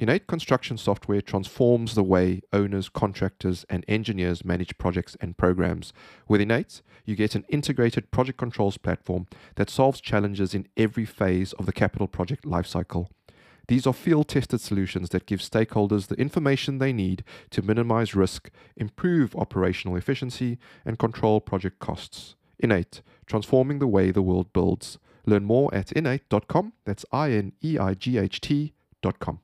InEight construction software transforms the way owners, contractors, and engineers manage projects and programs. With InEight, you get an integrated project controls platform that solves challenges in every phase of the capital project lifecycle. These are field tested solutions that give stakeholders the information they need to minimize risk, improve operational efficiency, and control project costs. InEight, transforming the way the world builds. Learn more at ineight.com. That's I N E I G H T.com.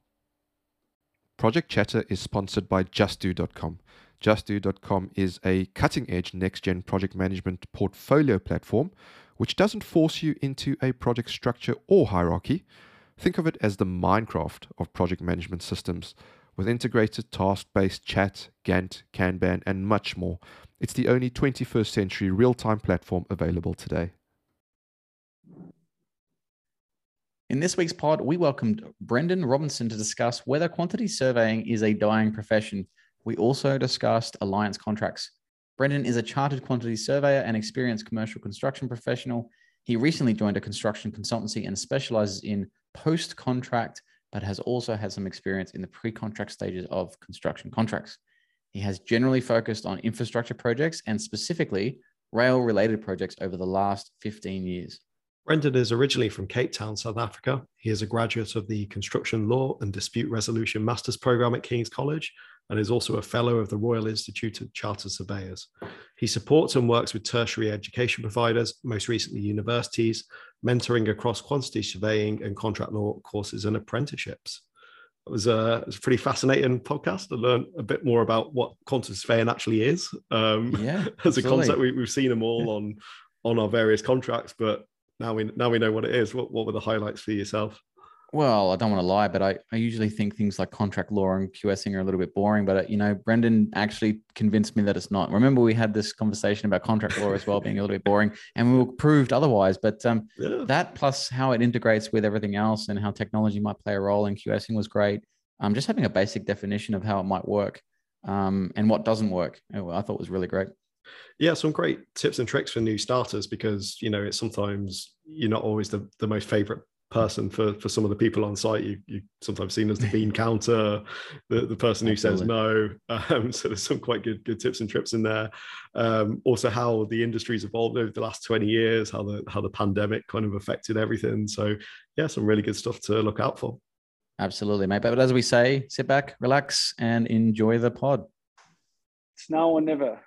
Project Chatter is sponsored by JustDo.com. JustDo.com is a cutting edge next gen project management portfolio platform which doesn't force you into a project structure or hierarchy. Think of it as the Minecraft of project management systems with integrated task based chat, Gantt, Kanban, and much more. It's the only 21st century real time platform available today. In this week's pod, we welcomed Brendan Robinson to discuss whether quantity surveying is a dying profession. We also discussed alliance contracts. Brendan is a chartered quantity surveyor and experienced commercial construction professional. He recently joined a construction consultancy and specializes in post contract, but has also had some experience in the pre contract stages of construction contracts. He has generally focused on infrastructure projects and specifically rail related projects over the last 15 years. Brendan is originally from Cape Town, South Africa. He is a graduate of the Construction Law and Dispute Resolution Master's Program at King's College and is also a fellow of the Royal Institute of Chartered Surveyors. He supports and works with tertiary education providers, most recently universities, mentoring across quantity surveying and contract law courses and apprenticeships. It was a, it was a pretty fascinating podcast to learn a bit more about what quantity surveying actually is. Um, Yeah, as a concept, we, we've seen them all on on our various contracts, but now we now we know what it is. What what were the highlights for yourself? Well, I don't want to lie, but I, I usually think things like contract law and QSing are a little bit boring. But, uh, you know, Brendan actually convinced me that it's not. Remember, we had this conversation about contract law as well being a little bit boring, and we were proved otherwise. But um, Yeah. that plus how it integrates with everything else and how technology might play a role in QSing was great. Um, just having a basic definition of how it might work um, and what doesn't work, oh, I thought was really great. Yeah some great tips and tricks for new starters because you know it's sometimes you're not always the, the most favorite person for for some of the people on site you you sometimes seen as the bean counter the, the person who says no um, so there's some quite good good tips and trips in there um, also how the industry's evolved over the last 20 years how the how the pandemic kind of affected everything so yeah some really good stuff to look out for Absolutely, mate. But as we say, sit back, relax, and enjoy the pod. It's now or never.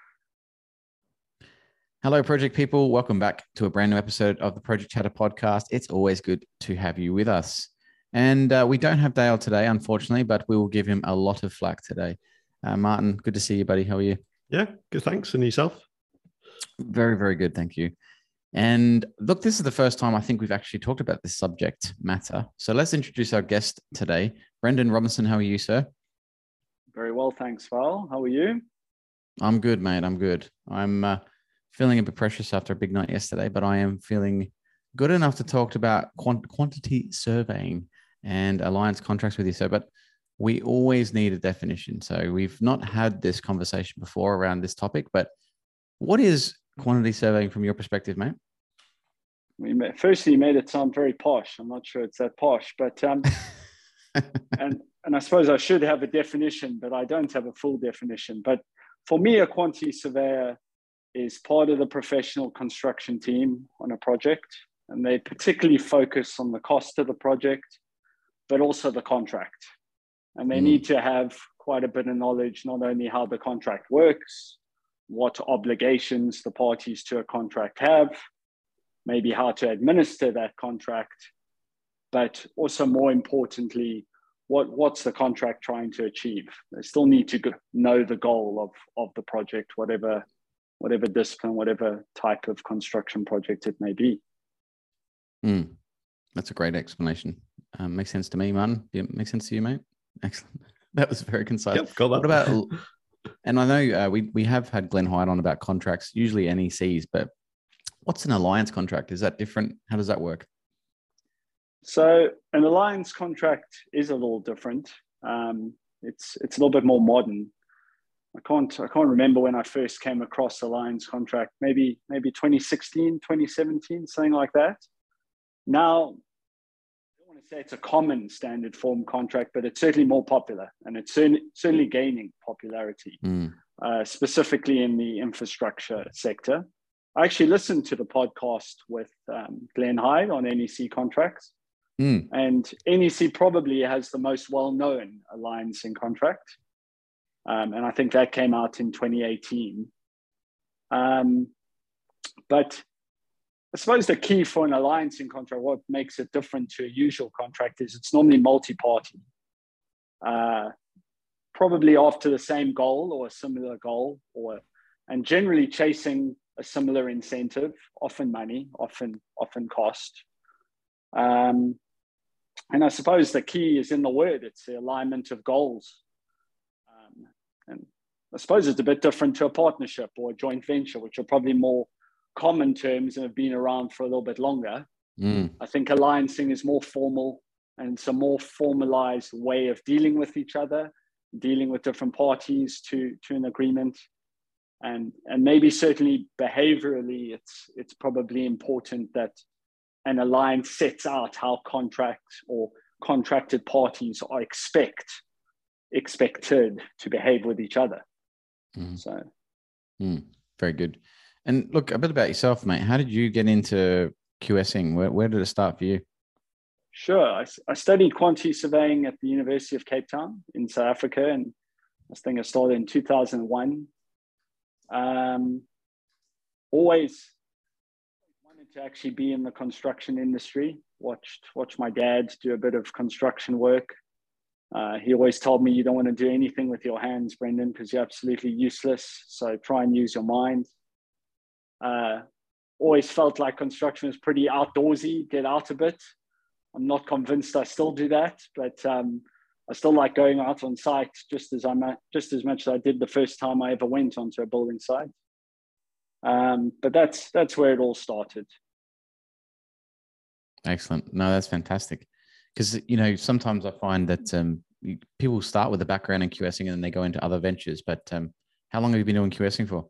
Hello, project people. Welcome back to a brand new episode of the Project Chatter podcast. It's always good to have you with us. And uh, we don't have Dale today, unfortunately, but we will give him a lot of flack today. Uh, Martin, good to see you, buddy. How are you? yeah good thanks and yourself Very, very good. Thank you. And look, this is the first time I think we've actually talked about this subject matter. So let's introduce our guest today. Brendan Robinson, how are you, sir? Very well, thanks, Val. How are you? I'm good, mate. I'm good. I'm uh, feeling a bit precious after a big night yesterday, but I am feeling good enough to talk about quant- quantity surveying and alliance contracts with you. sir. but we always need a definition. So we've not had this conversation before around this topic, but what is quantity surveying from your perspective, mate? We firstly you made it sound very posh. I'm not sure it's that posh, but um, and and I suppose I should have a definition, but I don't have a full definition. But for me, a quantity surveyor is part of the professional construction team on a project, and they particularly focus on the cost of the project, but also the contract. And they Mm. need to have quite a bit of knowledge, not only how the contract works, what obligations the parties to a contract have, maybe how to administer that contract, but also more importantly, what, what's the contract trying to achieve? They still need to know the goal of, of the project, whatever, whatever discipline, whatever type of construction project it may be. Mm, that's a great explanation. Um, makes sense to me, man. Yeah, makes sense to you, mate. Excellent. That was very concise. Yep, got that. What about And I know uh, we we have had Glenn Hyde on about contracts, usually NECs, but what's an alliance contract? Is that different? How does that work? So an alliance contract is a little different. Um, it's it's a little bit more modern. I can't I can't remember when I first came across alliance contract. Maybe maybe 2016, 2017, something like that. Now, I don't want to say it's a common standard form contract, but it's certainly more popular, and it's certainly, certainly gaining popularity, Mm. uh, specifically in the infrastructure sector. I actually listened to the podcast with um, Glenn Hyde on NEC contracts. Mm. And NEC probably has the most well-known alliance in contract. Um, and I think that came out in 2018. Um, but I suppose the key for an alliance in contract, what makes it different to a usual contract is it's normally multi-party. Uh, probably after the same goal or a similar goal, or and generally chasing a similar incentive, often money, often often cost. Um, and I suppose the key is in the word, it's the alignment of goals. And I suppose it's a bit different to a partnership or a joint venture, which are probably more common terms and have been around for a little bit longer. Mm. I think alliancing is more formal and it's a more formalized way of dealing with each other, dealing with different parties to, to an agreement. And, and maybe certainly behaviorally, it's, it's probably important that an alliance sets out how contracts or contracted parties are expect expected to behave with each other. Mhm. So Mm. Very good. And look a bit about yourself, mate. How did you get into QSing? Where, where did it start for you? Sure. I studied quantity surveying at the University of Cape Town in South Africa, and I think I started in 2001. Um, always wanted to actually be in the construction industry. Watched watched my dad do a bit of construction work. Uh, he always told me you don't want to do anything with your hands, Brendan, because you're absolutely useless. So try and use your mind. Uh, always felt like construction was pretty outdoorsy. Get out a bit. I'm not convinced I still do that, but um, I still like going out on site just as I'm at, just as much as I did the first time I ever went onto a building site. Um, but that's that's where it all started. Excellent. No, that's fantastic. Because you know, sometimes I find that um, people start with a background in QSing and then they go into other ventures. But um, how long have you been doing QSing for?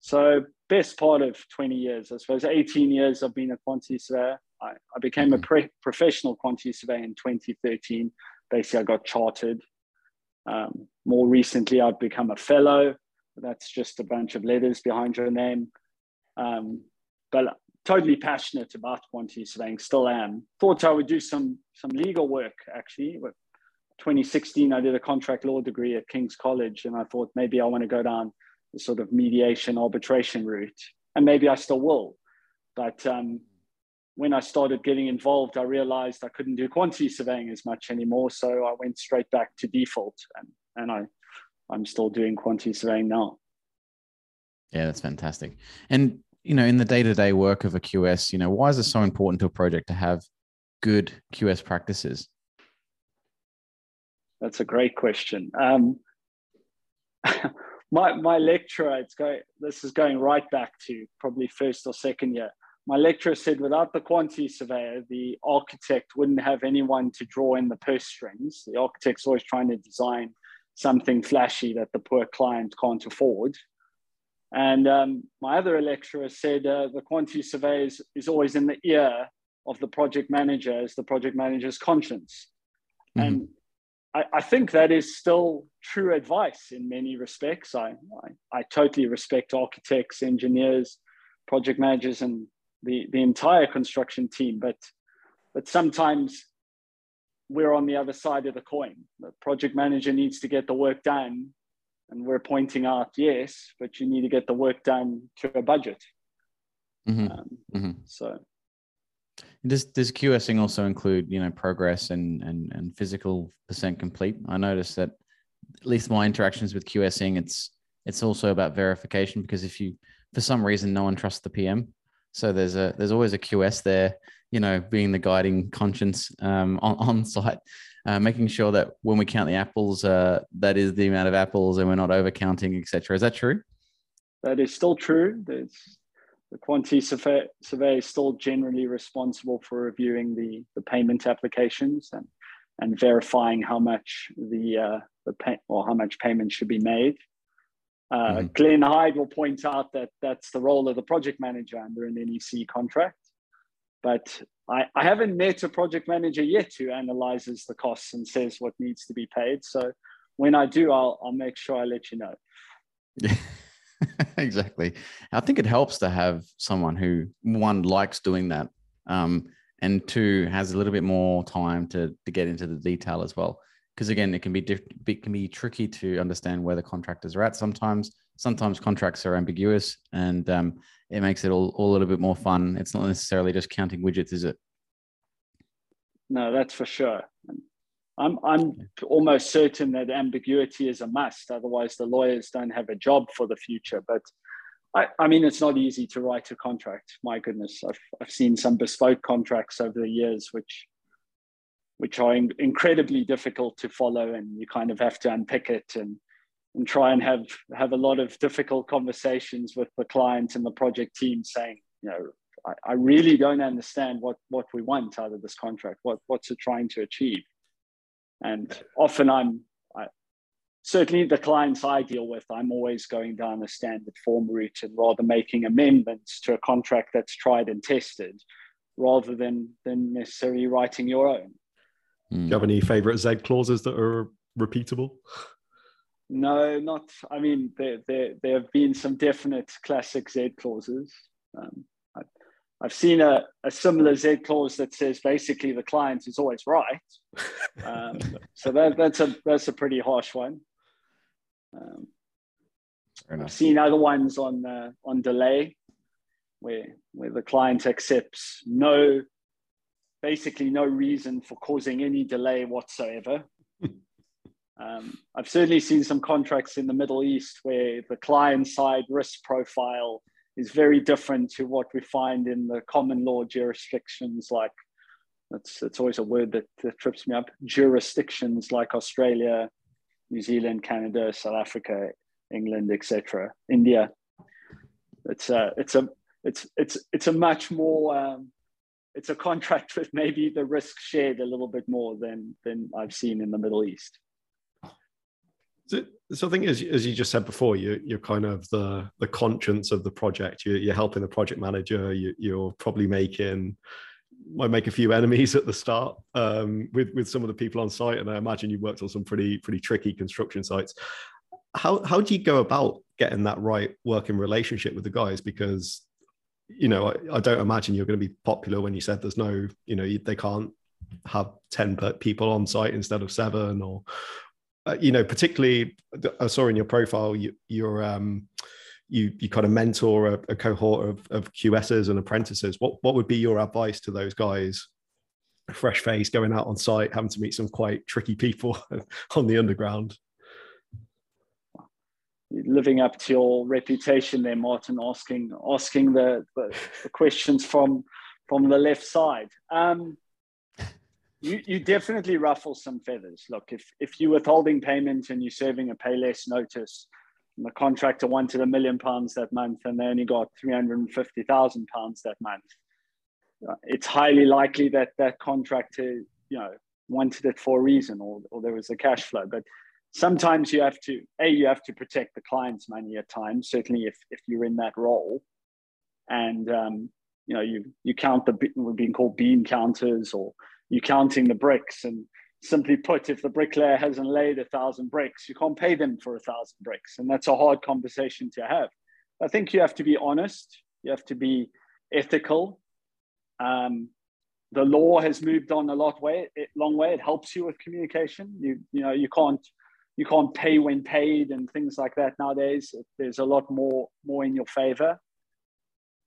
So best part of 20 years, I suppose 18 years I've been a quantity surveyor. I, I became a pre- professional quantity surveyor in 2013. Basically, I got chartered. Um, more recently, I've become a fellow. That's just a bunch of letters behind your name. Um, but totally passionate about quantity surveying, still am. Thought I would do some some legal work actually. With 2016, I did a contract law degree at King's College, and I thought maybe I want to go down the sort of mediation arbitration route, and maybe I still will. But um, when I started getting involved, I realized I couldn't do quantity surveying as much anymore, so I went straight back to default, and and I I'm still doing quantity surveying now. Yeah, that's fantastic. And you know, in the day-to-day work of a QS, you know, why is it so important to a project to have good QS practices? That's a great question. Um, my my lecturer, it's going. This is going right back to probably first or second year. My lecturer said, without the quantity surveyor, the architect wouldn't have anyone to draw in the purse strings. The architect's always trying to design something flashy that the poor client can't afford. And um, my other lecturer said uh, the quantity surveyor is, is always in the ear of the project manager as the project manager's conscience. Mhm. And I, I think that is still true advice in many respects. I, I, I totally respect architects, engineers, project managers, and the, the entire construction team. But, but sometimes we're on the other side of the coin. The project manager needs to get the work done. And we're pointing out, yes, but you need to get the work done to a budget. Mhm, Um, mhm. so Does does QSing also include you know progress and and and physical percent complete? I noticed that at least my interactions with QSing, it's it's also about verification because if you for some reason no one trusts the PM, so there's a there's always a QS there, you know, being the guiding conscience um, on on site. Uh, making sure that when we count the apples, uh, that is the amount of apples, and we're not overcounting, etc. Is that true? That is still true. There's, the quantity survey, survey is still generally responsible for reviewing the, the payment applications and, and verifying how much the uh, the pay, or how much payment should be made. Uh, mm-hmm. Glenn Hyde will point out that that's the role of the project manager under an NEC contract. But I, I haven't met a project manager yet who analyzes the costs and says what needs to be paid. So when I do, I'll, I'll make sure I let you know. Yeah, exactly. I think it helps to have someone who, one, likes doing that, um, and two, has a little bit more time to, to get into the detail as well because again, it can be diff- it can be tricky to understand where the contractors are at. Sometimes, sometimes contracts are ambiguous, and um, it makes it all, all a little bit more fun. It's not necessarily just counting widgets, is it? No, that's for sure. I'm I'm almost certain that ambiguity is a must. Otherwise, the lawyers don't have a job for the future. But I, I mean, it's not easy to write a contract. My goodness, I've I've seen some bespoke contracts over the years, which which are in, incredibly difficult to follow, and you kind of have to unpick it and and try and have have a lot of difficult conversations with the client and the project team, saying, you know, I, I really don't understand what what we want out of this contract. What what's it trying to achieve? And often I'm I, certainly the clients I deal with, I'm always going down a standard form route and rather making amendments to a contract that's tried and tested, rather than than necessarily writing your own. Do you have any favorite Z clauses that are repeatable? No, not. I mean, there there there have been some definite classic Z clauses. Um, I, have seen a, a similar Z clause that says basically the client is always right. Um, so that that's a that's a pretty harsh one. Um, I've seen other ones on uh, on delay, where where the client accepts no basically no reason for causing any delay whatsoever. um, I've certainly seen some contracts in the Middle East where the client side risk profile is very different to what we find in the common law jurisdictions like that's it's always a word that, that trips me up jurisdictions like Australia, New Zealand, Canada, South Africa, England, etc. India. It's a it's a it's it's it's a much more um, it's a contract with maybe the risk shared a little bit more than than I've seen in the Middle East. So, so I think as, as you just said before, you, you're kind of the the conscience of the project. You're, you're helping the project manager. You, you're probably making might make a few enemies at the start um, with with some of the people on site, and I imagine you worked on some pretty pretty tricky construction sites. How how do you go about getting that right working relationship with the guys? Because you know, I, I, don't imagine you're going to be popular when you said there's no, you know, they can't have 10 people on site instead of seven or, uh, you know, particularly I saw in your profile, you, you're, um, you, you kind of mentor a, a cohort of, of QSs and apprentices. What, what would be your advice to those guys? Fresh face going out on site, having to meet some quite tricky people on the underground living up to your reputation there, Martin, asking asking the, the, the questions from from the left side. Um, you, you definitely ruffle some feathers. Look, if if you're withholding payment and you're serving a pay less notice, and the contractor wanted a million pounds that month and they only got three hundred and fifty thousand pounds that month, it's highly likely that that contractor, you know, wanted it for a reason or, or there was a cash flow. But sometimes you have to a you have to protect the client's money at times certainly if, if you're in that role. And um, you know you you count the we're being called bean counters or you counting the bricks. And simply put if the bricklayer hasn't laid a thousand bricks you can't pay them for a thousand bricks. And that's a hard conversation to have. I think you have to be honest. You have to be ethical. Um, the law has moved on a lot way long way. It helps you with communication. You you know you can't you can't pay when paid and things like that nowadays. There's a lot more more in your favor.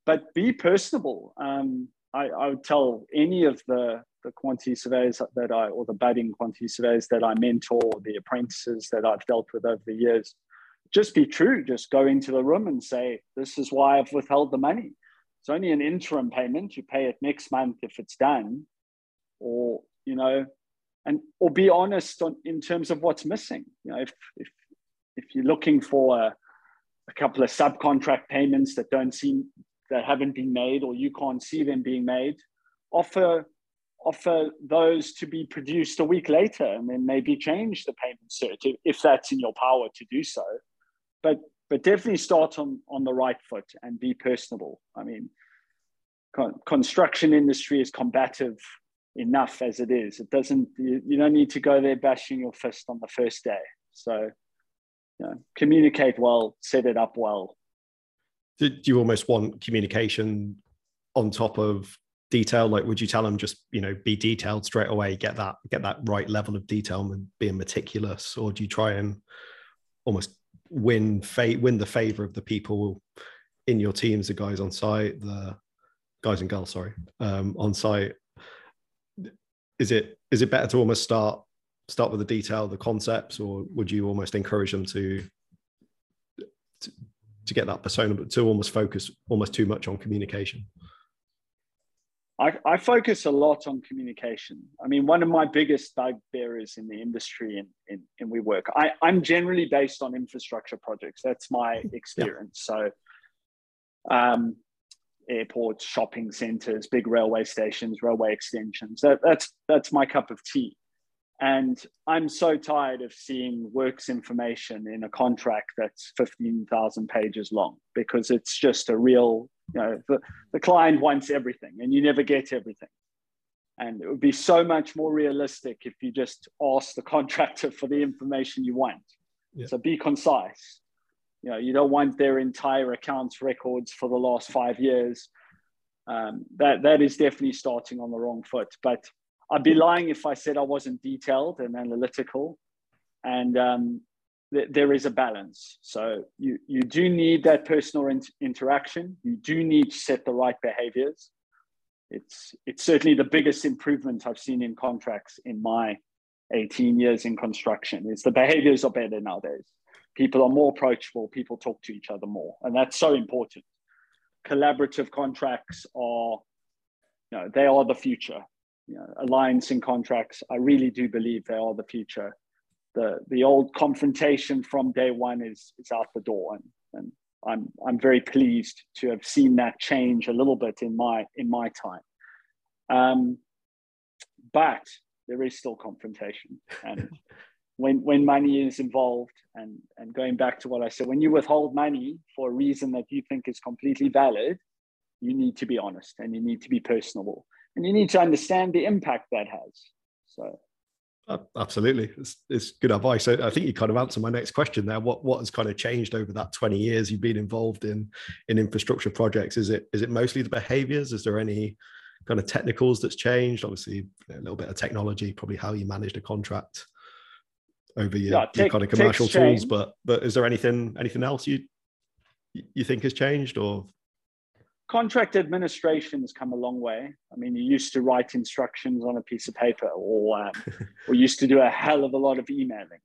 But be personable. Um, I, I, would tell any of the the quantity surveyors that I or the budding quantity surveyors that I mentor, the apprentices that I've dealt with over the years, just be true. Just go into the room and say, "This is why I've withheld the money." It's only an interim payment. You pay it next month if it's done, or you know, and or be honest on in terms of what's missing. You know, if if if you're looking for a, a couple of subcontract payments that don't seem that haven't been made or you can't see them being made, offer offer those to be produced a week later and then maybe change the payment cert if that's in your power to do so. But but definitely start on on the right foot and be personable. I mean, con- construction industry is combative enough as it is. It doesn't. You, you don't need to go there bashing your fist on the first day. So, you know, communicate well, set it up well. Do you almost want communication on top of detail? Like, would you tell them just you know be detailed straight away, get that get that right level of detail and being meticulous, or do you try and almost win fa- win the favor of the people in your teams, the guys on site, the guys and girls, sorry, um, on site, is it is it better to almost start start with the detail, the concepts, or would you almost encourage them to to, to get that persona, but to almost focus almost too much on communication? I, I, focus a lot on communication. I mean, one of my biggest bugbears in the industry and in, in, in, we work, I, I'm generally based on infrastructure projects. That's my experience. Yeah. So um, airports, shopping centers, big railway stations, railway extensions. That, that's that's my cup of tea. And I'm so tired of seeing works information in a contract that's 15,000 pages long because it's just a real, you know, the, the client wants everything and you never get everything. And it would be so much more realistic if you just ask the contractor for the information you want. Yeah. So be concise you know you don't want their entire accounts records for the last five years. Um, that that is definitely starting on the wrong foot but i'd be lying if i said i wasn't detailed and analytical. And um, th- there is a balance. So you you do need that personal in- interaction. You do need to set the right behaviors. It's it's certainly the biggest improvement i've seen in contracts in my 18 years in construction is the behaviors are better nowadays people are more approachable. People talk to each other more. And that's so important. Collaborative contracts are you know they are the future. You know contracts i really do believe they are the future. The the old confrontation from day one is is out the door. And, and i'm i'm very pleased to have seen that change a little bit in my in my time. Um, but there is still confrontation. And when when money is involved and and going back to what i said when you withhold money for a reason that you think is completely valid you need to be honest and you need to be personable and you need to understand the impact that has. So. Uh, absolutely. It's, it's good advice. So i think you kind of answered my next question there. What what has kind of changed over that 20 years you've been involved in in infrastructure projects? Is it is it mostly the behaviors? Is there any kind of technicals that's changed? Obviously a little bit of technology probably how you managed a contract over your, yeah, take, your kind of commercial tools. But but is there anything anything else you you think has changed or? Contract administration has come a long way. I mean, you used to write instructions on a piece of paper, or um, or used to do a hell of a lot of emailing.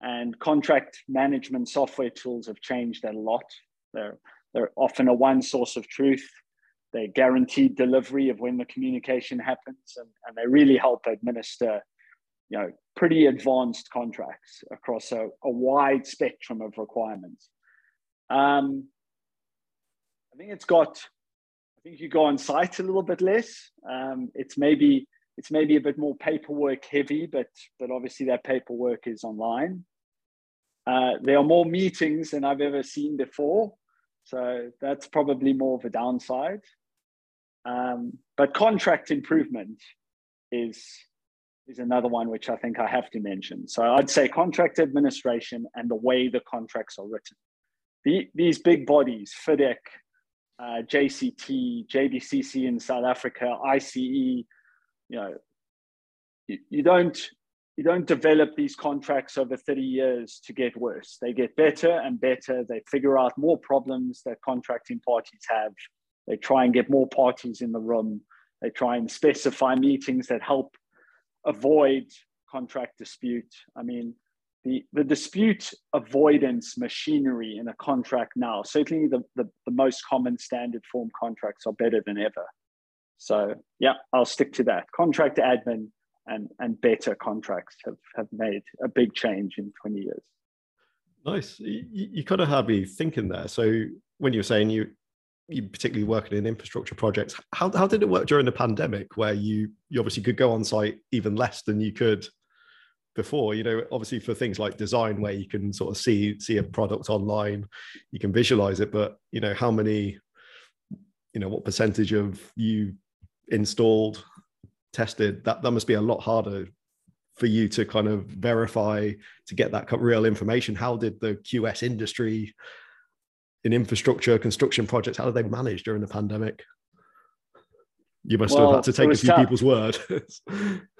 And contract management software tools have changed a lot. They're they're often a one source of truth. They guaranteed delivery of when the communication happens, and, and they really help administer you know, pretty advanced contracts across a, a wide spectrum of requirements. Um, I think it's got, I think you go on site a little bit less. Um, it's maybe it's maybe a bit more paperwork heavy, but but obviously that paperwork is online. Uh, there are more meetings than I've ever seen before, so that's probably more of a downside. Um, but contract improvement is is another one which I think I have to mention. So I'd say contract administration and the way the contracts are written. The, these big bodies, FIDIC, uh, JCT, JBCC in South Africa, ICE, you know, you, you don't you don't develop these contracts over 30 years to get worse. They get better and better. They figure out more problems that contracting parties have. They try and get more parties in the room. They try and specify meetings that help avoid contract dispute. I mean, the, the dispute avoidance machinery in a contract now, certainly the, the, the most common standard form contracts are better than ever. So yeah, I'll stick to that. Contract admin, and and better contracts have have made a big change in 20 years. Nice. You, you kind of had me thinking there. So when you were saying you you particularly working in infrastructure projects, how how did it work during the pandemic, where you you obviously could go on site even less than you could before? You know obviously for things like design where you can sort of see see a product online you can visualize it but you know how many you know what percentage of you installed tested that that must be a lot harder for you to kind of verify to get that real information. How did the qs industry in infrastructure construction projects how did they manage during the pandemic you must well, have had to take a few tough. people's word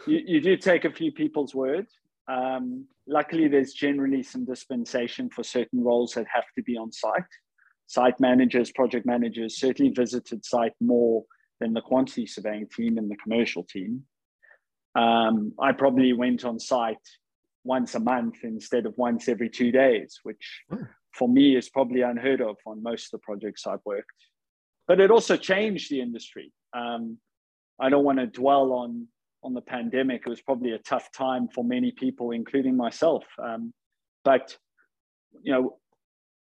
you, you do take a few people's word um, luckily there's generally some dispensation for certain roles that have to be on site site managers project managers certainly visited site more than the quantity surveying team and the commercial team. Um, I probably went on site once a month instead of once every two days, which oh. For me is probably unheard of on most of the projects I've worked. But it also changed the industry. Um, I don't want to dwell on on the pandemic. It was probably a tough time for many people, including myself. Um, but you know,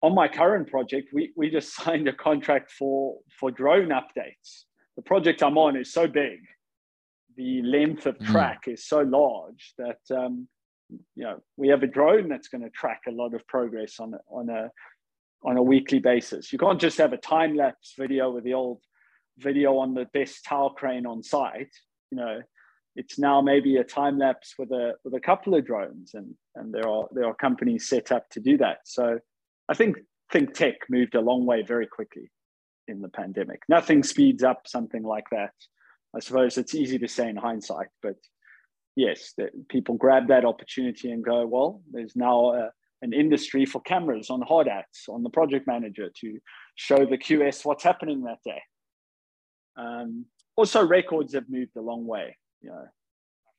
on my current project, we we just signed a contract for for drone updates the project I'm on is so big, the length of hmm. track mm. is so large that um, you know we have a drone that's going to track a lot of progress on on a on a weekly basis. You can't just have a time lapse video with the old video on the best tower crane on site. You know, it's now maybe a time lapse with a with a couple of drones, and and there are there are companies set up to do that. So I think think tech moved a long way very quickly in the pandemic. Nothing speeds up something like that. I suppose it's easy to say in hindsight, but yes, people grab that opportunity and go, well, there's now a, an industry for cameras on hard hats on the project manager to show the QS what's happening that day. Um, also, records have moved a long way. You know,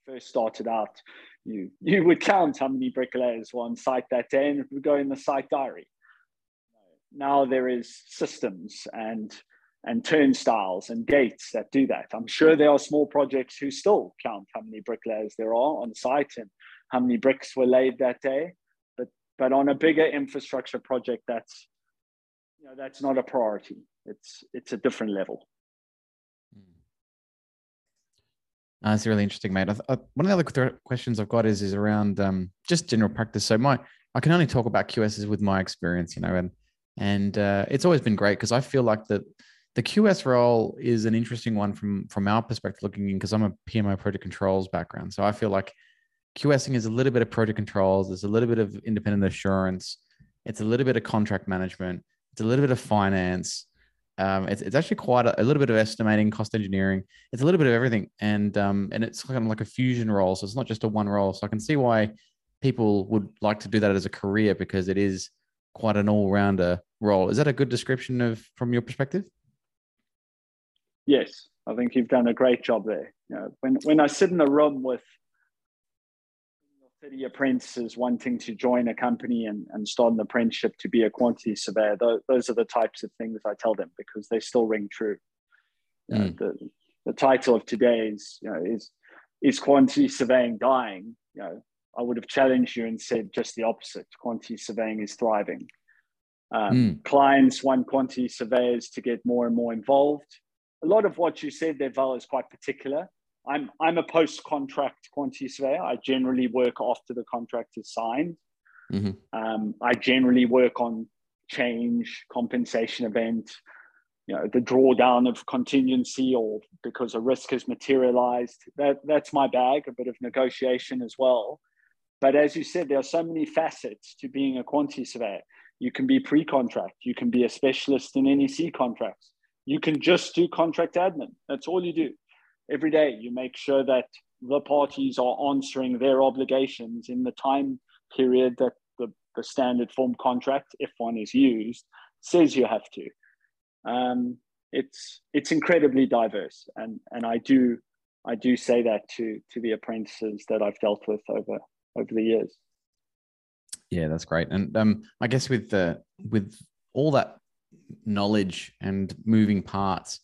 first started out, you you would count how many bricklayers were on site that day, and it would go in the site diary now there is systems and and turnstiles and gates that do that. I'm sure there are small projects who still count how many bricklayers there are on site and how many bricks were laid that day. But but on a bigger infrastructure project, that's you know that's not a priority. It's it's a different level. that's really interesting, mate. Uh, one of the other th- questions I've got is is around um, just general practice. So my I can only talk about QSs with my experience, you know, and and uh, it's always been great because I feel like the the QS role is an interesting one from from our perspective looking in because I'm a PMO project controls background, so I feel like QSing is a little bit of project controls, there's a little bit of independent assurance, it's a little bit of contract management, it's a little bit of finance. Um, it's, it's actually quite a, a, little bit of estimating, cost engineering. It's a little bit of everything, and um, and it's kind of like a fusion role. So it's not just a one role. So I can see why people would like to do that as a career because it is quite an all rounder role. Is that a good description of from your perspective? Yes, I think you've done a great job there. You know, when when I sit in a room with city apprentices wanting to join a company and, and start an apprenticeship to be a quantity surveyor, those, those are the types of things I tell them because they still ring true. Mm. the, the title of today is, you know, is, is quantity surveying dying? You know, I would have challenged you and said just the opposite. Quantity surveying is thriving. Um, mm. Clients want quantity surveyors to get more and more involved. A lot of what you said there, Val, is quite particular. I'm, I'm a post contract quantity surveyor. I generally work after the contract is signed. Mm-hmm. Um, I generally work on change, compensation event, you know, the drawdown of contingency or because a risk has materialized. That, that's my bag, a bit of negotiation as well. But as you said, there are so many facets to being a quantity surveyor. You can be pre-contract. You can be a specialist in NEC contracts. You can just do contract admin. That's all you do. Every day, you make sure that the parties are answering their obligations in the time period that the, the standard form contract, if one is used, says you have to. Um, it's it's incredibly diverse, and and I do I do say that to to the apprentices that I've dealt with over over the years. Yeah, that's great. And um, I guess with the with all that knowledge and moving parts,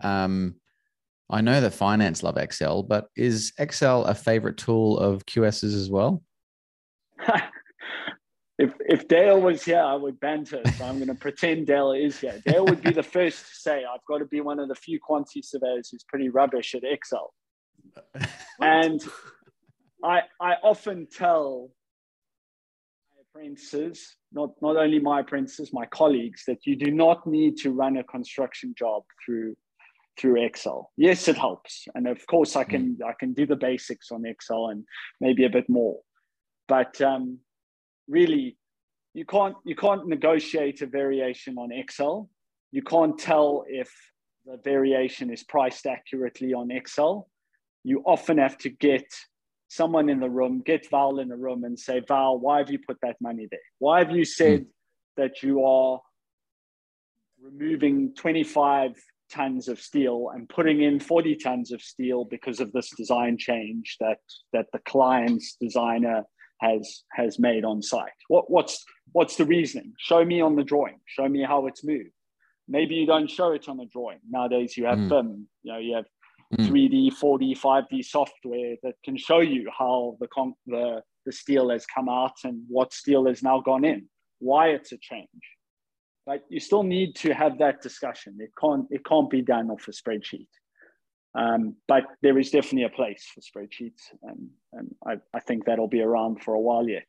um, I know that finance love Excel, but is Excel a favorite tool of QSs as well? if if Dale was here, I would banter. So I'm going to pretend Dale is here. Dale would be the first to say, "I've got to be one of the few quantity surveyors who's pretty rubbish at Excel." and I I often tell apprentices, not not only my apprentices, my colleagues, that you do not need to run a construction job through through Excel. Yes, it helps, and of course I can mm. I can do the basics on Excel and maybe a bit more, but um, really you can't you can't negotiate a variation on Excel. You can't tell if the variation is priced accurately on Excel. You often have to get someone in the room, get Val in the room and say, Val, why have you put that money there? Why have you said mm. that you are removing 25 tons of steel and putting in 40 tons of steel because of this design change that that the client's designer has has made on site what what's what's the reasoning show me on the drawing show me how it's moved maybe you don't show it on the drawing nowadays you have mm. BIM you know you have mm. 3d 4d 5d software that can show you how the con- the the steel has come out and what steel has now gone in why it's a change but you still need to have that discussion. It can't it can't be done off a spreadsheet. Um, but there is definitely a place for spreadsheets, and, and I, I think that'll be around for a while yet.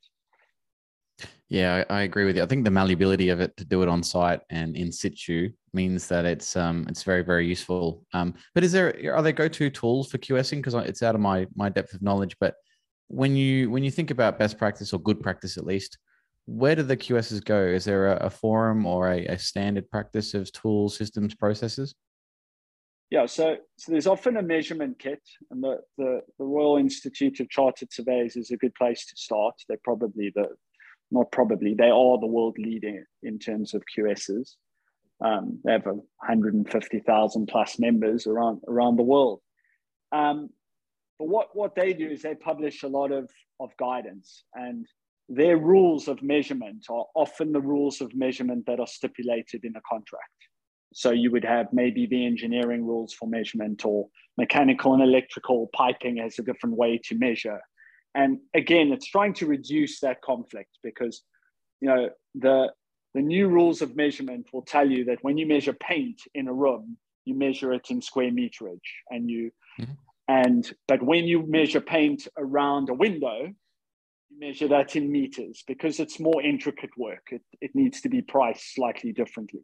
Yeah, I, I, agree with you. I think the malleability of it to do it on site and in situ means that it's um it's very very useful. Um, but is there are there go to tools for QSing because it's out of my my depth of knowledge. But when you when you think about best practice or good practice at least, where do the QSs go? Is there a, a forum or a, a, standard practice of tools, systems, processes? Yeah, so, so there's often a measurement kit, and the, the, the Royal Institute of Chartered Surveyors is a good place to start. They're probably the, not probably, they are the world leader in terms of QSs. Um, they have 150,000 plus members around, around the world. Um, but what, what they do is they publish a lot of, of guidance and their rules of measurement are often the rules of measurement that are stipulated in a contract. So you would have maybe the engineering rules for measurement or mechanical and electrical piping has a different way to measure. And again, it's trying to reduce that conflict because you know the the new rules of measurement will tell you that when you measure paint in a room, you measure it in square meterage and you mm-hmm. and but when you measure paint around a window, you measure that in meters because it's more intricate work. It, it needs to be priced slightly differently.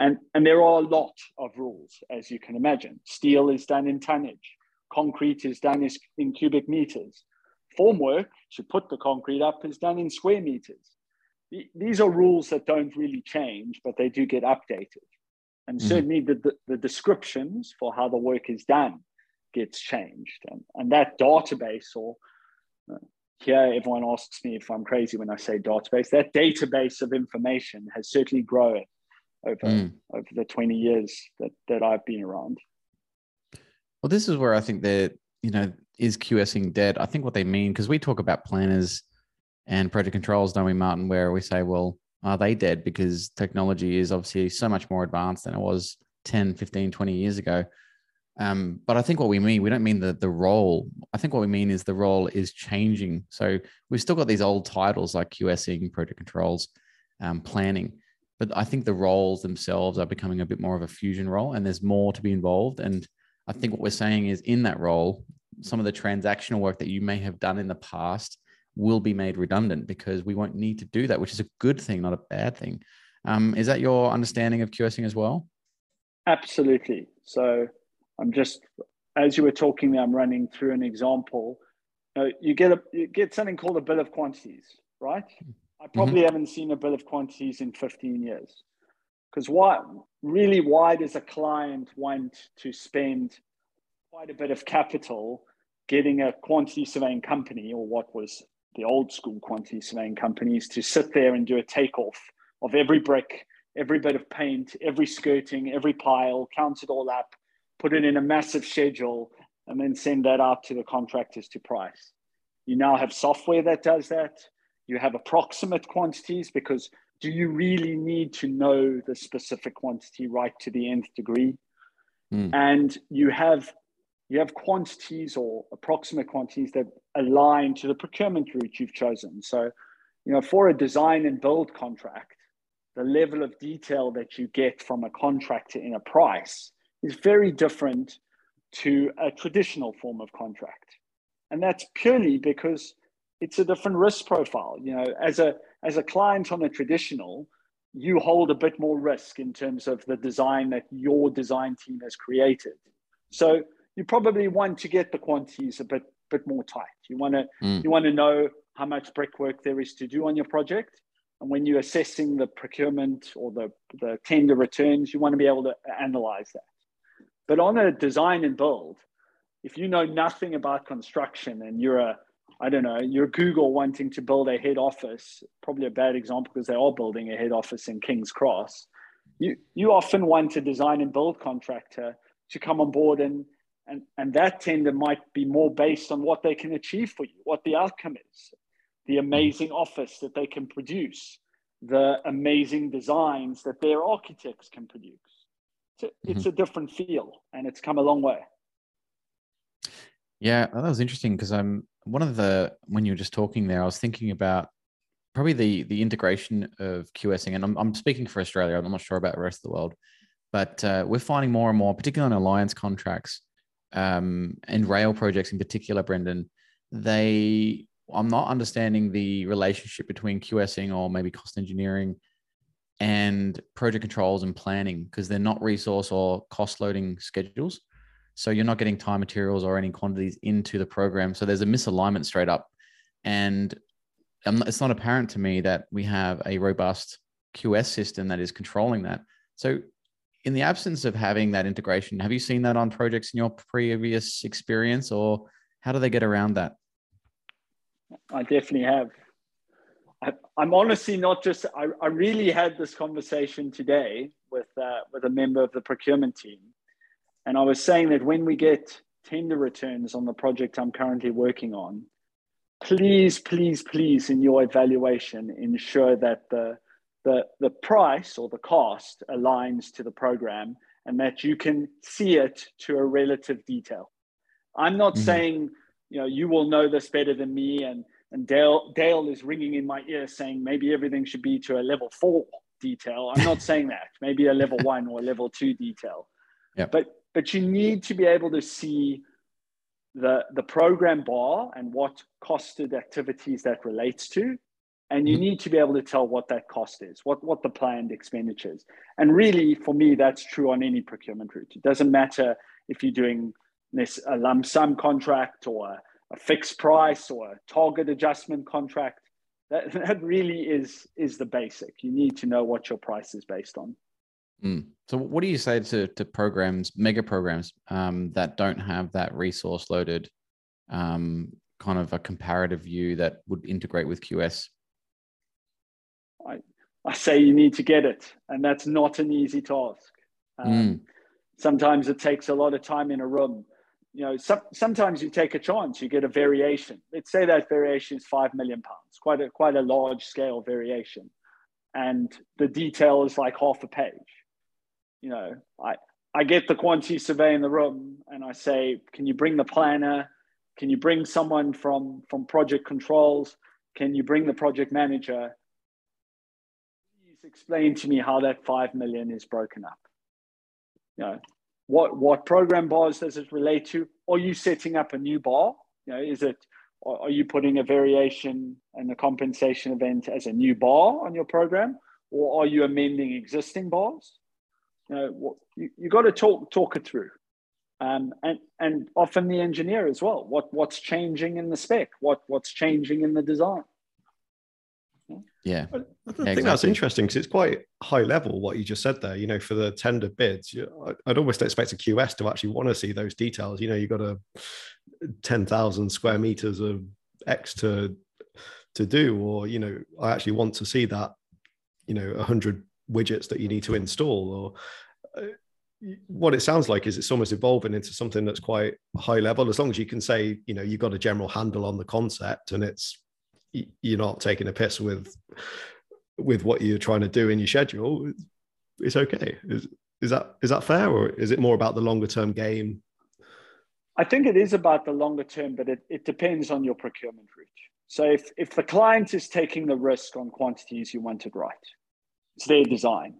And, and there are a lot of rules, as you can imagine. Steel is done in tonnage, concrete is done is in cubic meters. Formwork to put the concrete up is done in square meters. These are rules that don't really change, but they do get updated. And mm-hmm. certainly the, the, the descriptions for how the work is done gets changed. And, and that database or here everyone asks me if I'm crazy when I say database. That database of information has certainly grown over mm. over the 20 years that, that I've been around. Well, this is where I think that, you know, is QSing dead? I think what they mean, because we talk about planners and project controls, don't we, Martin, where we say, well, are they dead? Because technology is obviously so much more advanced than it was 10, 15, 20 years ago. Um, but I think what we mean, we don't mean the the role. I think what we mean is the role is changing. So we've still got these old titles like QSing, project controls, um, planning, but I think the roles themselves are becoming a bit more of a fusion role, and there's more to be involved. And I think what we're saying is in that role, some of the transactional work that you may have done in the past will be made redundant because we won't need to do that, which is a good thing, not a bad thing. Um, is that your understanding of QSing as well? Absolutely. So I'm just as you were talking there, I'm running through an example. Uh, you get a you get something called a bill of quantities, right? I probably mm-hmm. haven't seen a bill of quantities in 15 years. Because why really why does a client want to spend quite a bit of capital getting a quantity surveying company or what was the old school quantity surveying companies to sit there and do a takeoff of every brick, every bit of paint, every skirting, every pile, count it all up, put it in a massive schedule, and then send that out to the contractors to price. You now have software that does that. You have approximate quantities because do you really need to know the specific quantity right to the nth degree? Mm. and you have you have quantities or approximate quantities that align to the procurement route you've chosen. So, you know, for a design and build contract, the level of detail that you get from a contractor in a price is very different to a traditional form of contract. And that's purely because it's a different risk profile. You know, as a as a client on a traditional, you hold a bit more risk in terms of the design that your design team has created. So you probably want to get the quantities a bit bit more tight. You want to Mm. you want to know how much brickwork there is to do on your project. And when you're assessing the procurement or the, the tender returns, you want to be able to analyze that. But on a design and build, if you know nothing about construction and you're a I don't know, you're Google wanting to build a head office, probably a bad example because they are building a head office in King's Cross. You, you often want a design and build contractor to come on board and, and, and that tender might be more based on what they can achieve for you, what the outcome is, the amazing office that they can produce, the amazing designs that their architects can produce. So it's a different feel and it's come a long way. Yeah, that was interesting because I'm one of the when you were just talking there, I was thinking about probably the the integration of QSing, and I'm I'm speaking for Australia. I'm not sure about the rest of the world, but uh, we're finding more and more, particularly on alliance contracts um, and rail projects in particular, Brendan. They I'm not understanding the relationship between QSing or maybe cost engineering and project controls and planning because they're not resource or cost loading schedules. So you're not getting time materials or any quantities into the program. So there's a misalignment straight up. And it's not apparent to me that we have a robust QS system that is controlling that. So in the absence of having that integration, have you seen that on projects in your previous experience or how do they get around that? I definitely have. I, I'm honestly not just. I, I really had this conversation today with uh, with a member of the procurement team, and I was saying that when we get tender returns on the project I'm currently working on, please, please, please, in your evaluation, ensure that the the the price or the cost aligns to the program, and that you can see it to a relative detail. I'm not Mhm. saying you know you will know this better than me and and dale dale is ringing in my ear saying maybe everything should be to a level four detail i'm not saying that maybe a level one or a level two detail Yeah. but but you need to be able to see the the program bar and what costed activities that relates to and you Mhm. need to be able to tell what that cost is what what the planned expenditures and really for me that's true on any procurement route it doesn't matter if you're doing this a lump sum contract or a, a fixed price or a target adjustment contract that, that really is is the basic you need to know what your price is based on Mm. So what do you say to, to programs, mega programs um, that don't have that resource loaded um, kind of a comparative view that would integrate with QS? I say you need to get it and that's not an easy task. Um, Mm. sometimes it takes a lot of time in a room. You know some, sometimes you take a chance you get a variation. Let's say that variation is 5 million pounds quite a quite a large scale variation. And the detail is like half a page. You know i i get the quantity survey in the room and i say can you bring the planner? Can you bring someone from from project controls? Can you bring the project manager please explain to me how that 5 million is broken up. You know what what program bars does it relate to? Are you setting up a new bar? You know is it are you putting a variation and a compensation event as a new bar on your program? Or are you amending existing bars? You know what, you, you got to talk talk it through. Um, and and often the engineer as well. What what's changing in the spec? What what's changing in the design Yeah. I I think exactly. that's interesting because it's quite high level what you just said there. You know, for the tender bids, you, I- I'd almost expect a QS to actually want to see those details. You know, you've got a ten thousand square meters of X to to do, or you know, I actually want to see that. You know, a hundred widgets that you need to install, or uh, what it sounds like is it's almost evolving into something that's quite high level. As long as you can say, you know, you've got a general handle on the concept, and it's you're not taking a piss with with what you're trying to do in your schedule it's okay It's- Is that is that fair, or is it more about the longer term game? I think it is about the longer term, but it, it depends on your procurement route. So if, if the client is taking the risk on quantities you want it right, it's their design.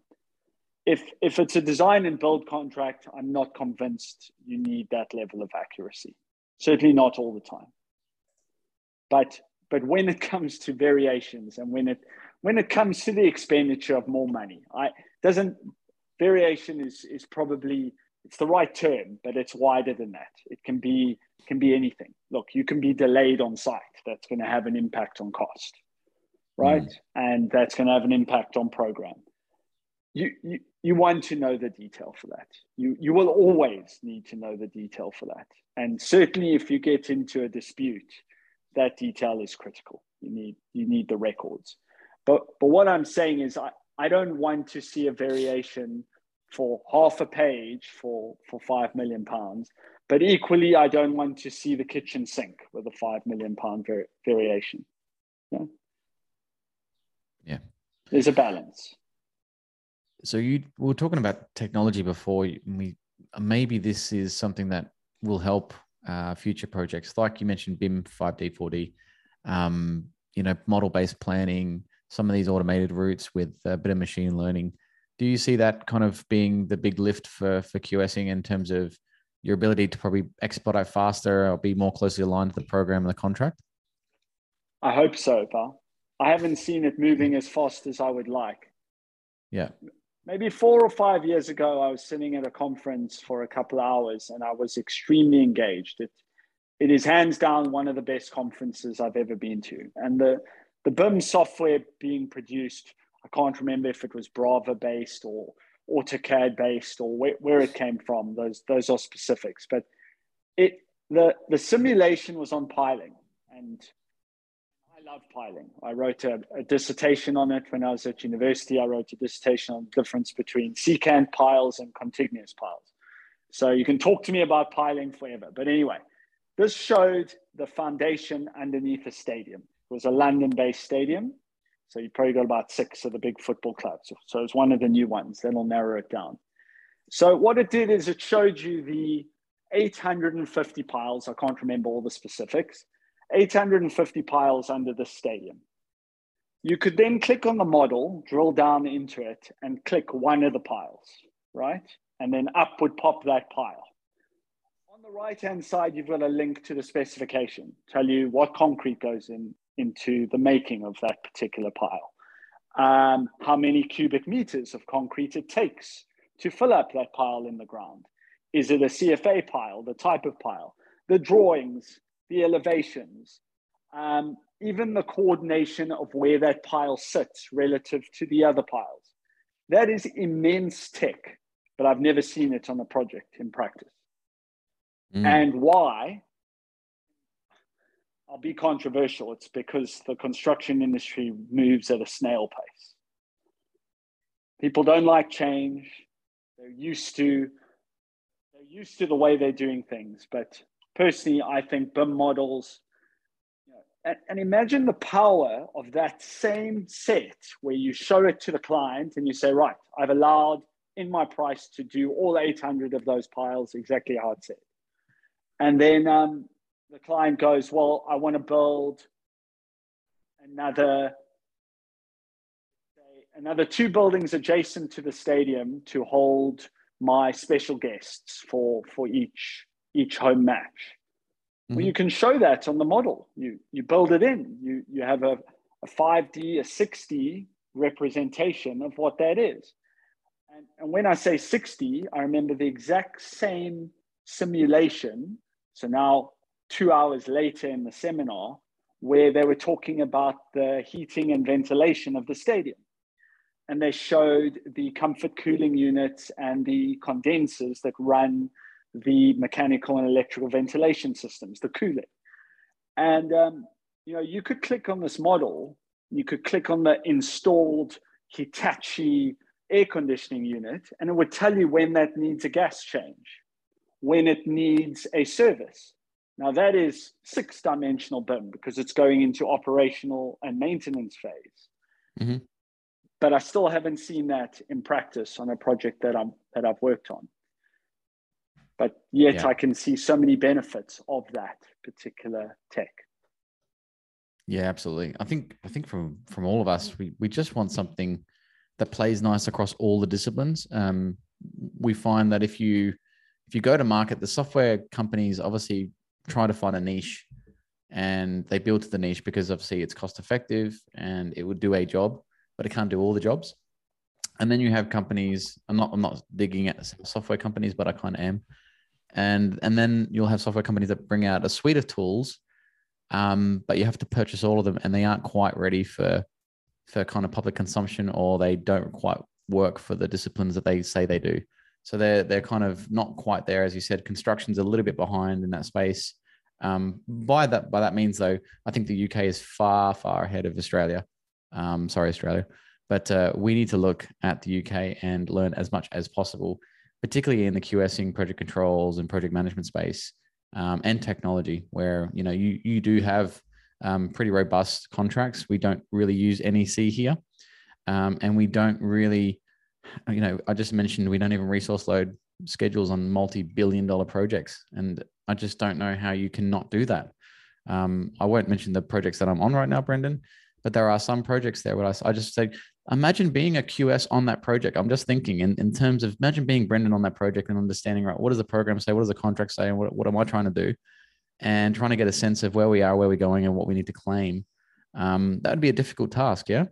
If, if it's a design and build contract, I'm not convinced you need that level of accuracy. Certainly not all the time. But, but when it comes to variations and when it, when it comes to the expenditure of more money, I doesn't variation is, is probably it's the right term, but it's wider than that. It can be can be anything. Look, you can be delayed on site. That's going to have an impact on cost, right? Mm. And that's going to have an impact on program. You, you you want to know the detail for that. You you will always need to know the detail for that. And certainly, if you get into a dispute, that detail is critical. You need you need the records. But but what I'm saying is, I I don't want to see a variation for half a page for for five million pounds. But equally, I don't want to see the kitchen sink with a five million pound var- variation. Yeah. Yeah. There's a balance. So you we were talking about technology before. We maybe this is something that will help uh, future projects, like you mentioned, BIM, 5D, 4D. Um, you know, model-based planning, some of these automated routes with a bit of machine learning do you see that kind of being the big lift for for QSing in terms of your ability to probably expedite faster or be more closely aligned to the program and the contract? I hope so, pal. I haven't seen it moving as fast as I would like. Yeah. Maybe four or five years ago, I was sitting at a conference for a couple hours and I was extremely engaged. It, it is hands down one of the best conferences I've ever been to. And the, the BIM software being produced I can't remember if it was Brava based or AutoCAD based or where, where it came from. Those those are specifics, but it the the simulation was on piling, and love piling. I wrote a, a, dissertation on it when I was at university. I wrote a dissertation on the difference between secant piles and contiguous piles. So you can talk to me about piling forever. But anyway, this showed the foundation underneath a stadium. It was a London-based stadium so you probably got about six of the big football clubs. So it's one of the new ones. Then I'll narrow it down. So what it did is it showed you the 850 piles. I can't remember all the specifics. 850 piles under the stadium. You could then click on the model, drill down into it, and click one of the piles, right? And then up would pop that pile. On the right hand side, you've got a link to the specification, tell you what concrete goes in, into the making of that particular pile. Um, how many cubic meters of concrete it takes to fill up that pile in the ground. Is it a CFA pile, the type of pile, the drawings, the elevations, um, even the coordination of where that pile sits relative to the other piles. That is immense tech, but I've never seen it on a project in practice. Mm. And why? I'll be controversial. It's because the construction industry moves at a snail pace. People don't like change. They're used to they're used to the way they're doing things. But personally, I think BIM models. And imagine the power of that same set where you show it to the client and you say, right, I've allowed in my price to do all 800 of those piles exactly how it said. And then um, the client goes, well, I want to build another another two buildings adjacent to the stadium to hold my special guests for for each each home match. Mm-hmm. Well, you can show that on the model. You you build it in. You you have a, a 5D, a 6D representation of what that is. And, and when I say 6D, I remember the exact same simulation. So now two hours later in the seminar where they were talking about the heating and ventilation of the stadium. And they showed the comfort cooling units and the condensers that run the mechanical and electrical ventilation systems, the cooling. And um, you know, you could click on this model, you could click on the installed Hitachi air conditioning unit, and it would tell you when that needs a gas change, when it needs a service now that is six dimensional BIM because it's going into operational and maintenance phase. Mm-hmm. But I still haven't seen that in practice on a project that I'm that I've worked on. But yet Yeah. I can see so many benefits of that particular tech. Yeah, absolutely. I think I think from from all of us, we we just want something that plays nice across all the disciplines. Um, we find that if you if you go to market, the software companies obviously try to find a niche, and they build to the niche because obviously it's cost effective and it would do a job, but it can't do all the jobs. And then you have companies. I'm not I'm not digging at software companies, but I kind of am. And and then you'll have software companies that bring out a suite of tools um, but you have to purchase all of them and they aren't quite ready for for kind of public consumption or they don't quite work for the disciplines that they say they do. So they're they're kind of not quite there. As you said construction's a little bit behind in that space. Um, by that by that means though i think the uk is far far ahead of australia. Um, sorry australia. But uh, we need to look at the uk and learn as much as possible particularly in the qsing project controls and project management space um, and technology, where you know you you do have um, pretty robust contracts. We don't really use NEC here, um, and we don't really, you know, I just mentioned we don't even resource load schedules on multi-billion-dollar projects, and I just don't know how you cannot do that. Um, I won't mention the projects that I'm on right now, Brendan, but there are some projects there where I, I just say, imagine being a QS on that project. I'm just thinking in, in terms of imagine being Brendan on that project and understanding, right, what does the program say? What does the contract say? And what, what am I trying to do? And trying to get a sense of where we are, where we're going, and what we need to claim. Um, that would be a difficult task, yeah?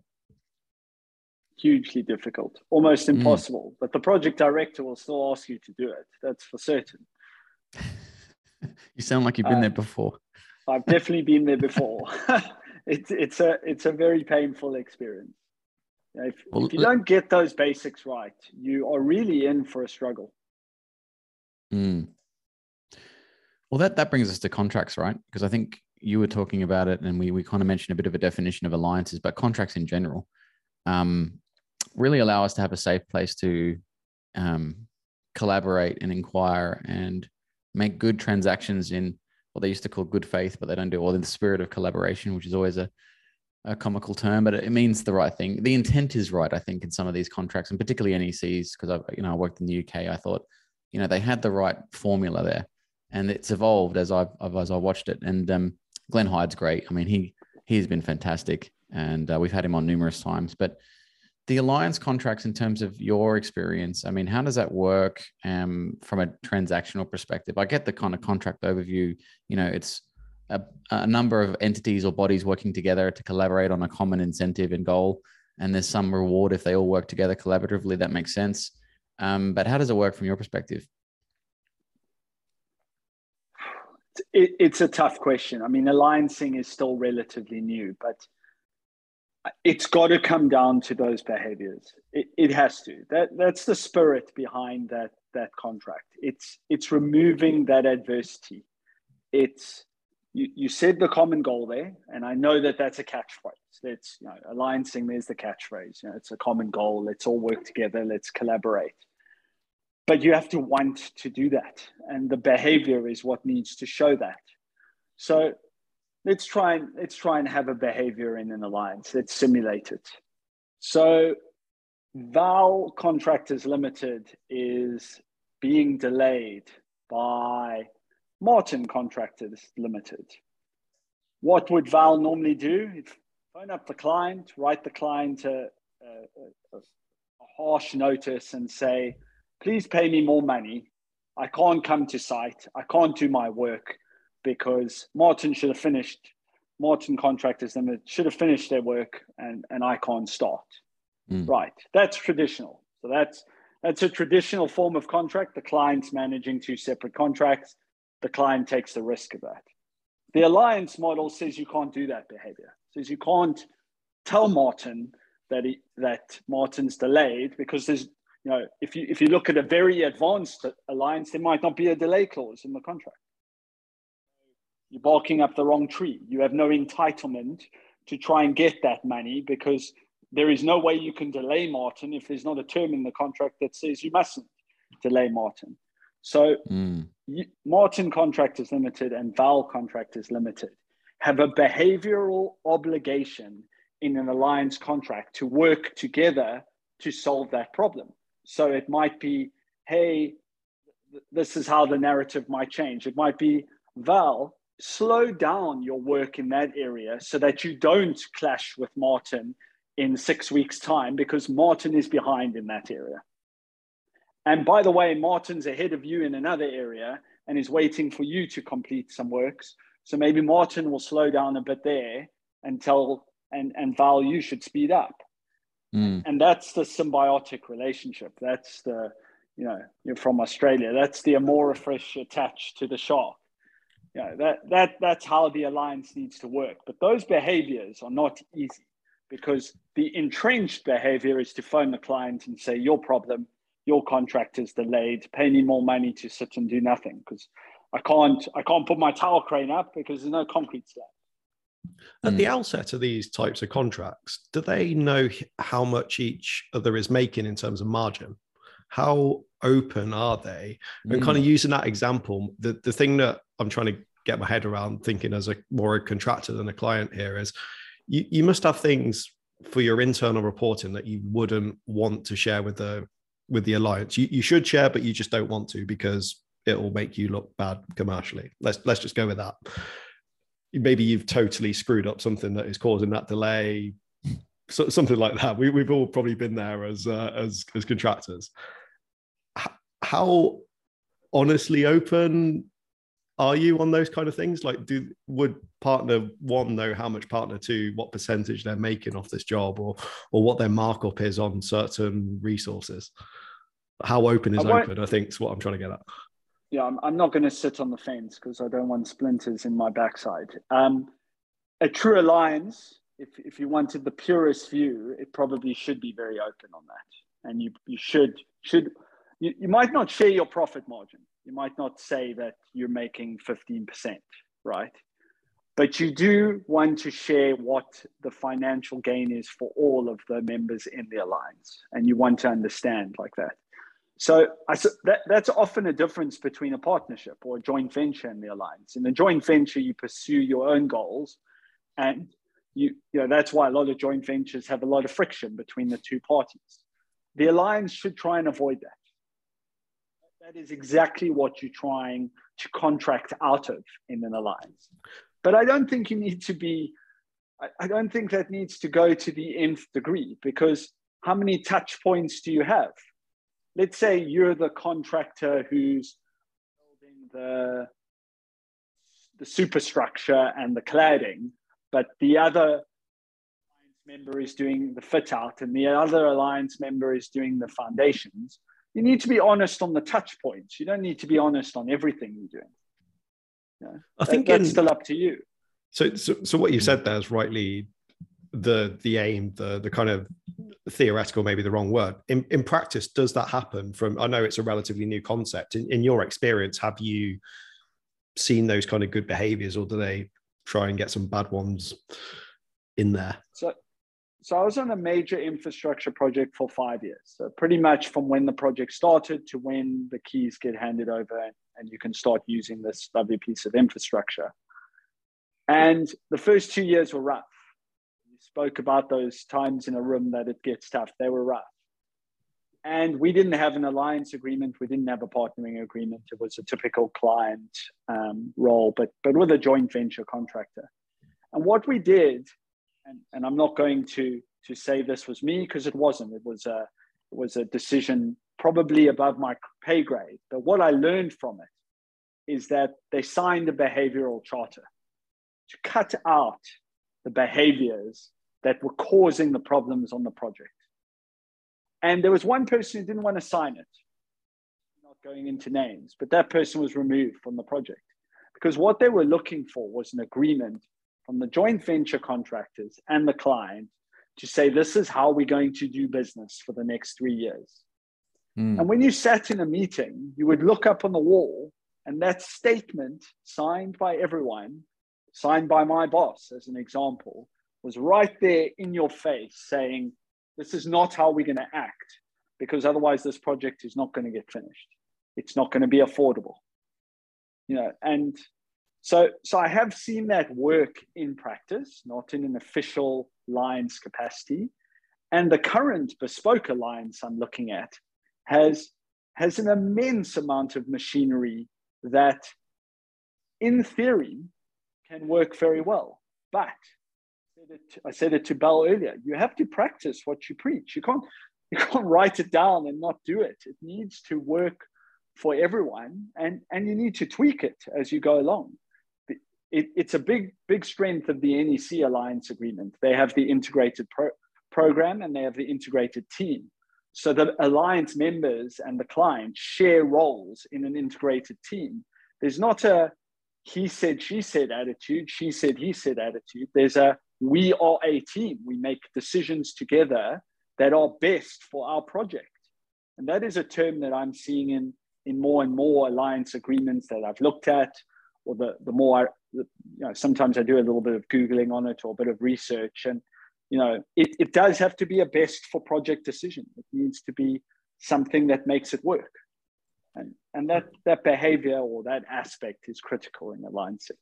Hugely difficult, almost Mm. impossible. But the project director will still ask you to do it. That's for certain. You sound like you've been Uh, there before. I've definitely been there before. it's it's a it's a very painful experience. If, Well, if you don't get those basics right, you are really in for a struggle. Mm. Well, that, that brings us to contracts, right? Because I think you were talking about it and we, we kind of mentioned a bit of a definition of alliances, but contracts in general um, really allow us to have a safe place to um, collaborate and inquire and make good transactions in what they used to call good faith, but they don't do all in the spirit of collaboration, which is always a, a comical term, but it means the right thing. The intent is right, I think, in some of these contracts, and particularly NECs, because I, you know, I worked in the UK. I thought, you know, they had the right formula there, and it's evolved as I've as I watched it. And um, Glenn Hyde's great. I mean, he he's been fantastic, and uh, we've had him on numerous times. But the alliance contracts, in terms of your experience, I mean, how does that work um, from a transactional perspective? I get the kind of contract overview. You know, it's a, a number of entities or bodies working together to collaborate on a common incentive and goal, and there's some reward if they all work together collaboratively. That makes sense. Um, but how does it work from your perspective? It, it's a tough question. I mean, alliancing is still relatively new, but it's got to come down to those behaviors. It, it has to. That that's the spirit behind that that contract. It's it's removing that adversity. It's you, you said the common goal there, and I know that that's a catchphrase. That's you know, alliancing. There's the catchphrase. You know, it's a common goal. Let's all work together. Let's collaborate. But you have to want to do that, and the behavior is what needs to show that. So let's try and let's try and have a behavior in an alliance. Let's simulate it. So Val Contractors Limited is being delayed by Martin Contractors Limited. What would Val normally do? He'd phone up the client, write the client a, a, a, a harsh notice and say, please pay me more money. I can't come to site. I can't do my work because Martin should have finished, Martin Contractors Limited should have finished their work and, and I can't start. Mm. Right. That's traditional. So that's that's a traditional form of contract. The client's managing two separate contracts. The client takes the risk of that. The alliance model says you can't do that behavior. Says you can't tell Martin that he, that Martin's delayed because there's you know if you if you look at a very advanced alliance, there might not be a delay clause in the contract. You're barking up the wrong tree. You have no entitlement to try and get that money because there is no way you can delay Martin if there's not a term in the contract that says you mustn't delay Martin. So Mm. Martin Contractors Limited and Val Contractors Limited have a behavioral obligation in an alliance contract to work together to solve that problem. So it might be hey, this is how the narrative might change. It might be, Val, slow down your work in that area so that you don't clash with Martin in six weeks' time because Martin is behind in that area. And by the way, Martin's ahead of you in another area and is waiting for you to complete some works. So maybe Martin will slow down a bit there and tell and, and Val, you should speed up. Mm. And that's the symbiotic relationship. That's the, you know, you're from Australia. That's the remora fish attached to the shark. You know, that, that, that's how the alliance needs to work. But those behaviors are not easy because the entrenched behavior is to phone the client and say, your problem, your contract is delayed, pay me more money to sit and do nothing because I can't, I can't put my tower crane up because there's no concrete slab. At mm. the outset of these types of contracts, do they know how much each other is making in terms of margin? How open are they? Mm. And kind of using that example, the, the thing that I'm trying to get my head around thinking as a more a contractor than a client here is you, you must have things for your internal reporting that you wouldn't want to share with the with the alliance. You, you should share, but you just don't want to because it will make you look bad commercially. Let's let's just go with that. Maybe you've totally screwed up something that is causing that delay, so, something like that. We, we've all probably been there as uh, as as contractors. How honestly open are you on those kind of things? Like, do would partner one know how much partner two, what percentage they're making off this job, or or what their markup is on certain resources? How open is I open? I think is what I'm trying to get at. Yeah, I'm, I'm not going to sit on the fence because I don't want splinters in my backside. Um, a true alliance, if if you wanted the purest view, it probably should be very open on that, and you you should should you, you might not share your profit margin you might not say that you're making 15%, right? But you do want to share what the financial gain is for all of the members in the alliance. And you want to understand like that. So I, that, that's often a difference between a partnership or a joint venture and the alliance. In a joint venture, you pursue your own goals. And you, you know, that's why a lot of joint ventures have a lot of friction between the two parties. The alliance should try and avoid that that is exactly what you're trying to contract out of in an alliance. But I don't think you need to be, I, I don't think that needs to go to the nth degree because how many touch points do you have? Let's say you're the contractor who's building the, the superstructure and the cladding, but the other alliance member is doing the fit out and the other alliance member is doing the foundations you need to be honest on the touch points. You don't need to be honest on everything you're doing. I think that, that's in, still up to you. So, so, so what you said there is rightly the the aim, the the kind of theoretical, maybe the wrong word. In in practice, does that happen? From I know it's a relatively new concept. In, in your experience, have you seen those kind of good behaviors, or do they try and get some bad ones in there? So so I was on a major infrastructure project for five years. So pretty much from when the project started to when the keys get handed over and, you can start using this lovely piece of infrastructure. And the first two years were rough. Spoke about those times in a room that it gets tough. They were rough. And we didn't have an alliance agreement. We didn't have a partnering agreement. It was a typical client um, role, but, but with a joint venture contractor. And what we did and, and I'm not going to to say this was me because it wasn't. It was a it was a decision probably above my pay grade. But what I learned from it is that they signed a behavioral charter to cut out the behaviors that were causing the problems on the project. And there was one person who didn't want to sign it. not going into names, but that person was removed from the project because what they were looking for was an agreement from the joint venture contractors and the client to say, this is how we're going to do business for the next three years. Mm. And when you sat in a meeting, you would look up on the wall, and that statement signed by everyone, signed by my boss as an example, was right there in your face saying, this is not how we're going to act, because otherwise this project is not going to get finished. It's not going to be affordable. You know, and so, so I have seen that work in practice, not in an official lines capacity. And the current bespoke alliance I'm looking at has has an immense amount of machinery that, in theory, can work very well. But I said it to Val earlier. You have to practice what you preach. You can't you can't write it down and not do it. It needs to work for everyone, and and you need to tweak it as you go along. It, it's a big big strength of the NEC Alliance agreement. They have the integrated pro, program and they have the integrated team. So the alliance members and the client share roles in an integrated team. There's not a he said, she said attitude, she said, he said attitude. There's a we are a team. We make decisions together that are best for our project. And that is a term that I'm seeing in, in more and more alliance agreements that I've looked at, or the, the more, I, you know, sometimes I do a little bit of Googling on it or a bit of research. And, you know, it, it does have to be a best for project decision. It needs to be something that makes it work. And, and that, that behavior or that aspect is critical in alliancing.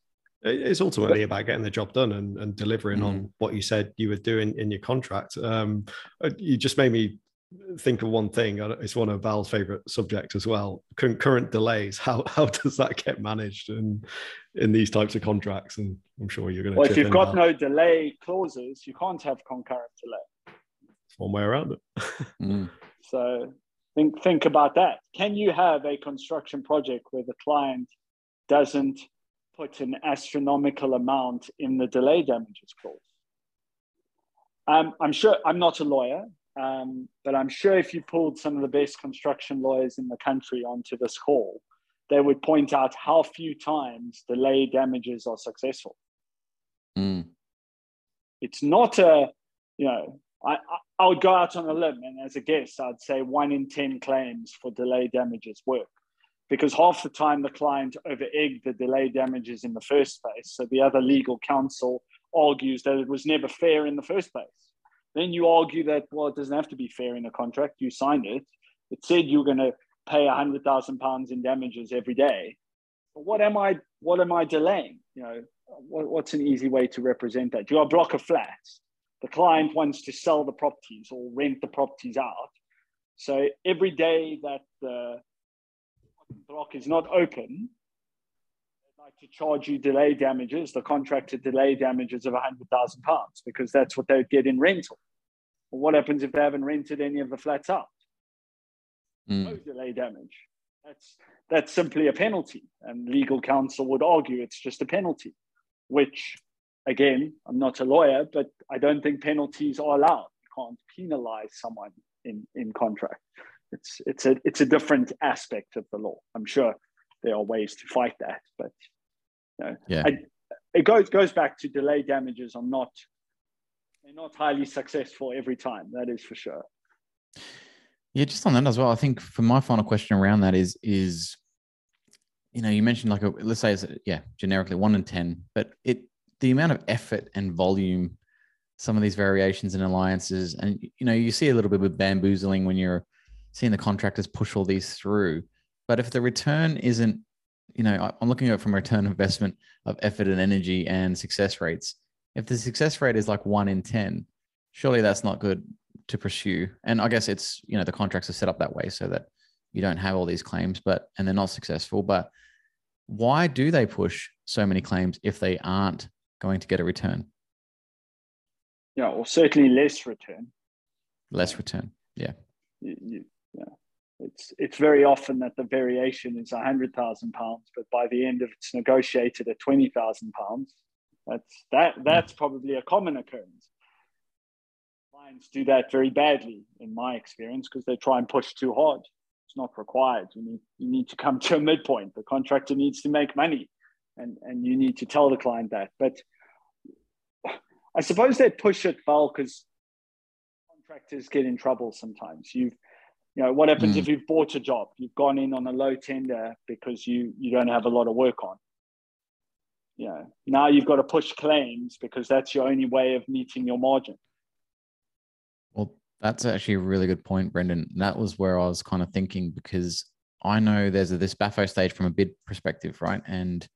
It's ultimately about getting the job done and, and delivering mm. on what you said you were doing in your contract. Um, uh, you just made me think of one thing. It's one of Val's favorite subjects as well. Concurrent delays. How how does that get managed in in these types of contracts? And I'm sure you're going to. Well, if you've got no delay clauses, you can't have concurrent delay. It's one way around it. mm. So think think about that. Can you have a construction project where the client doesn't put an astronomical amount in the delay damages clause. Um, I'm sure I'm not a lawyer, um, but I'm sure if you pulled some of the best construction lawyers in the country onto this call, they would point out how few times delay damages are successful. Mm. It's not a, you know, I, I would go out on a limb and as a guess, I'd say one in 10 claims for delay damages work because half the time the client over egged the delay damages in the first place. So the other legal counsel argues that it was never fair in the first place. Then you argue that, well, it doesn't have to be fair in a contract. You signed it. It said you're going to pay a hundred thousand pounds in damages every day. What am I? What am I delaying? You know, what, what's an easy way to represent that? You are a block of flats. The client wants to sell the properties or rent the properties out. So every day that the block is not open, they'd like to charge you delay damages, the contractor delay damages of £100,000 because that's what they'd get in rental. Well, what happens if they haven't rented any of the flats out? Mm. No delay damage. That's, that's simply a penalty. And legal counsel would argue it's just a penalty, which, again, I'm not a lawyer, but I don't think penalties are allowed. You can't penalize someone in, in contract it's it's a it's a different aspect of the law. I'm sure there are ways to fight that, but you know, yeah, I, it goes goes back to delay damages are not they're not highly successful every time. That is for sure. Yeah, just on that as well. I think for my final question around that is is you know you mentioned like a let's say it's yeah generically one in ten, but it the amount of effort and volume some of these variations in alliances and you know you see a little bit of bamboozling when you're seeing the contractors push all these through. But if the return isn't, you know, I'm looking at it from a return investment of effort and energy and success rates. If the success rate is like one in 10, surely that's not good to pursue. And I guess it's, you know, the contracts are set up that way so that you don't have all these claims, but, and they're not successful. But why do they push so many claims if they aren't going to get a return? Yeah, or certainly less return. Less return. Yeah. You, you, it's it's very often that the variation is a hundred thousand pounds, but by the end of it's negotiated at twenty thousand pounds. That's that hmm. that's probably a common occurrence. Clients do that very badly, in my experience, because they try and push too hard. It's not required. You need you need to come to a midpoint. The contractor needs to make money, and and you need to tell the client that. But I suppose they push it, Val, because contractors get in trouble sometimes. You've you know what happens mm. if you've bought a job? You've gone in on a low tender because you you don't have a lot of work on. You know now you've got to push claims because that's your only way of meeting your margin. Well that's actually a really good point brendan. That was where i was kind of thinking because i know there's a, this bafo stage from a bid perspective right? And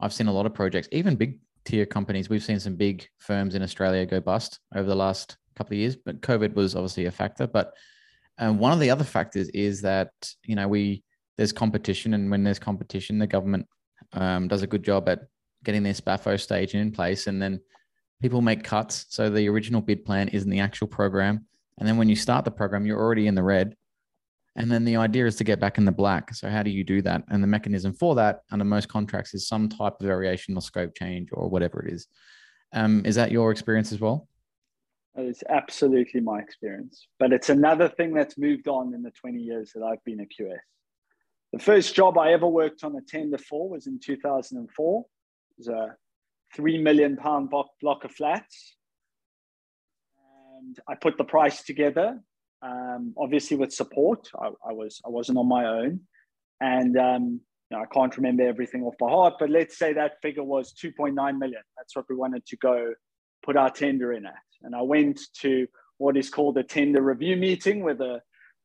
i've seen a lot of projects even big tier companies. We've seen some big firms in australia go bust over the last couple of years but covid was obviously a factor. But And one of the other factors is that you know we there's competition, and when there's competition, the government um, does a good job at getting their BAFO stage in place, and then people make cuts. So the original bid plan isn't the actual program, and then when you start the program, you're already in the red. And then the idea is to get back in the black. So how do you do that? And the mechanism for that under most contracts is some type of variation or scope change or whatever it is. Um, is that your experience as well? It's absolutely my experience. But it's another thing that's moved on in the 20 years that I've been a QS. The first job I ever worked on a tender for was in 2004. It was a three million pound block of flats. And I put the price together, um, obviously with support. I, I, was I wasn't on my own, and um, you know, I can't remember everything off by heart. But let's say that figure was 2.9 million. That's what we wanted to go put our tender in at. And I went to what is called a tender review meeting where the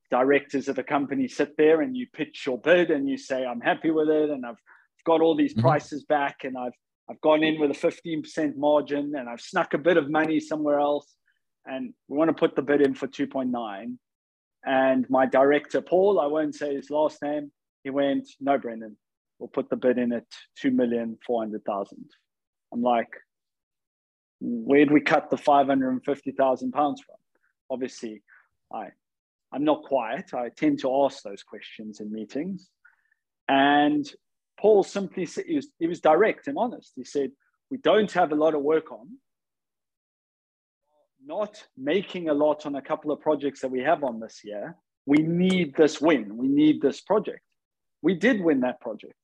directors of a company sit there and you pitch your bid and you say, I'm happy with it and I've got all these mm-hmm. prices back and I've I've gone in with a 15% margin and I've snuck a bit of money somewhere else. And we want to put the bid in for 2.9. And my director, Paul, I won't say his last name, he went, No, Brendan, we'll put the bid in at 2,400,000. I'm like, where'd we cut the 550,000 pounds from? Obviously, I, I'm not quiet. I tend to ask those questions in meetings. And Paul simply said, he was, he was direct and honest. He said, We don't have a lot of work on, not making a lot on a couple of projects that we have on this year. We need this win. We need this project. We did win that project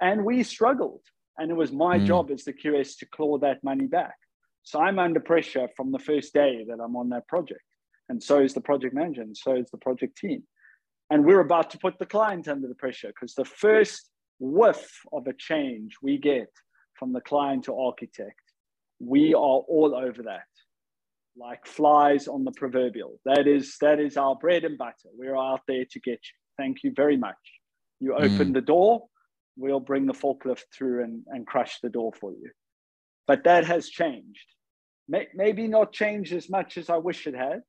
and we struggled. And it was my mm. job as the QS to claw that money back. So I'm under pressure from the first day that I'm on that project. And so is the project manager, and so is the project team. And we're about to put the client under the pressure because the first whiff of a change we get from the client to architect, we are all over that, like flies on the proverbial. That is that is our bread and butter. We're out there to get you. Thank you very much. You open mm. the door, we'll bring the forklift through and, and crush the door for you. But that has changed may, maybe not changed as much as I wish it had.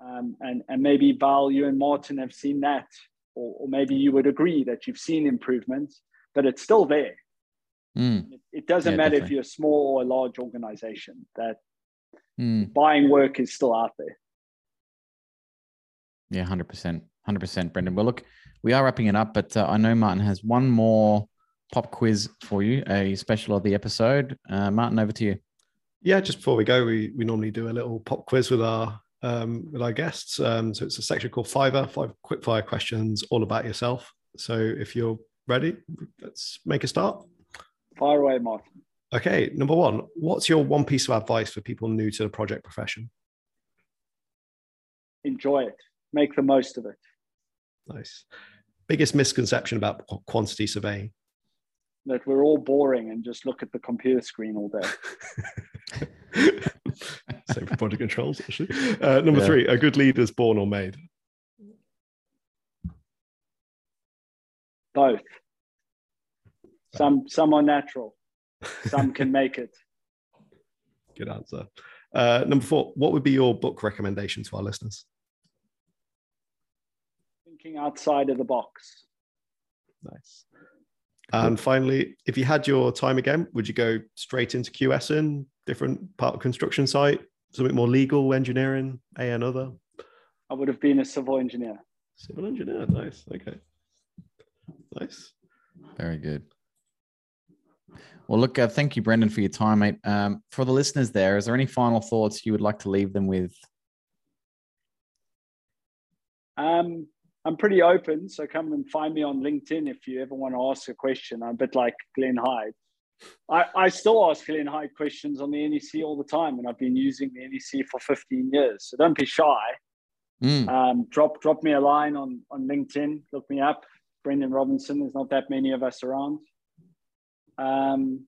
Um, and, and maybe Val, you and Martin have seen that, or, or maybe you would agree that you've seen improvements, but it's still there. Mm. It, it, doesn't yeah, matter definitely. if you're a small or a large organization, that mm. buying work is still out there. Yeah, 100%. 100%, Brendan. Well, look, we are wrapping it up, but uh, I know Martin has one more pop quiz for you, a special of the episode. Uh, Martin, over to you. Yeah, just before we go, we, we normally do a little pop quiz with our um, with our guests. Um, so it's a section called Fiver, five quick fire questions all about yourself. So if you're ready, let's make a start. Fire away, Martin. Okay, number one, what's your one piece of advice for people new to the project profession? Enjoy it. Make the most of it. Nice. Biggest misconception about quantity surveying? That we're all boring and just look at the computer screen all day. Same for project controls, actually. Uh, number yeah. three, a good leader is born or made? Both. Some some are natural. Some can make it. Good answer. Uh, number four, what would be your book recommendation to our listeners? Thinking outside of the box. Nice. And finally, if you had your time again, would you go straight into QSing, different part of construction site, something more legal, engineering, A and other? I would have been a civil engineer. Civil engineer, nice. Okay. Nice. Very good. Well, look, uh, thank you, Brendan, for your time, mate. Um, for the listeners there, is there any final thoughts you would like to leave them with? Um, I'm pretty open, so come and find me on LinkedIn if you ever want to ask a question. I'm a bit like Glenn Hyde. I, I still ask Glenn Hyde questions on the NEC all the time, and I've been using the NEC for 15 years. So don't be shy. Mm. Um, drop drop me a line on on LinkedIn. Look me up, Brendan Robinson. There's not that many of us around. Um,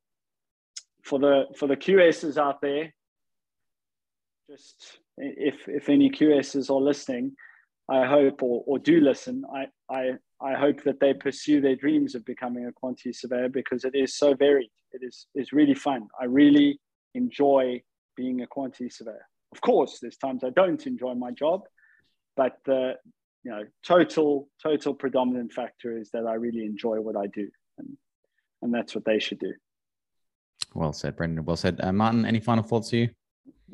for the for the QSs out there, just if if any QSs are listening, I hope or, or do listen, I, I, I hope that they pursue their dreams of becoming a quantity surveyor because it is so varied. It is, is really fun. I really enjoy being a quantity surveyor. Of course, there's times I don't enjoy my job, but the you know total total predominant factor is that I really enjoy what I do, and and that's what they should do. Well said, Brendan. Well said, uh, Martin. Any final thoughts to you?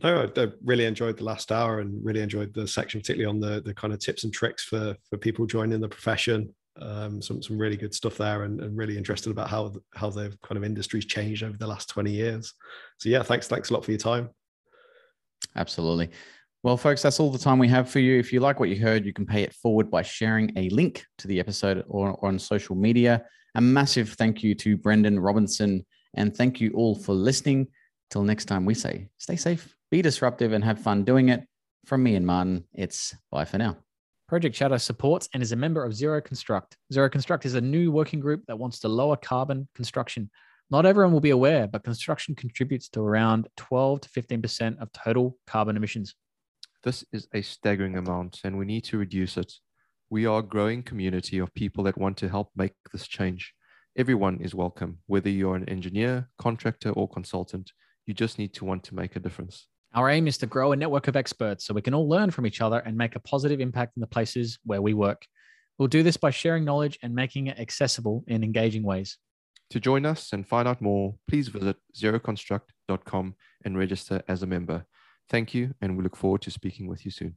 No, I, I really enjoyed the last hour and really enjoyed the section, particularly on the the kind of tips and tricks for for people joining the profession. Um, some some really good stuff there, and, and really interested about how how the kind of industry's changed over the last twenty years. So yeah, thanks thanks a lot for your time. Absolutely. Well, folks, that's all the time we have for you. If you like what you heard, you can pay it forward by sharing a link to the episode or, or on social media. A massive thank you to Brendan Robinson, and thank you all for listening. Till next time, we say stay safe, be disruptive, and have fun doing it. From me and Martin, it's bye for now. Project Chatter supports and is a member of Zero Construct. Zero Construct is a new working group that wants to lower carbon construction. Not everyone will be aware, but construction contributes to around 12 to 15% of total carbon emissions. This is a staggering amount, and we need to reduce it. We are a growing community of people that want to help make this change. Everyone is welcome, whether you're an engineer, contractor, or consultant. You just need to want to make a difference. Our aim is to grow a network of experts so we can all learn from each other and make a positive impact in the places where we work. We'll do this by sharing knowledge and making it accessible in engaging ways. To join us and find out more, please visit zeroconstruct.com and register as a member. Thank you, and we look forward to speaking with you soon.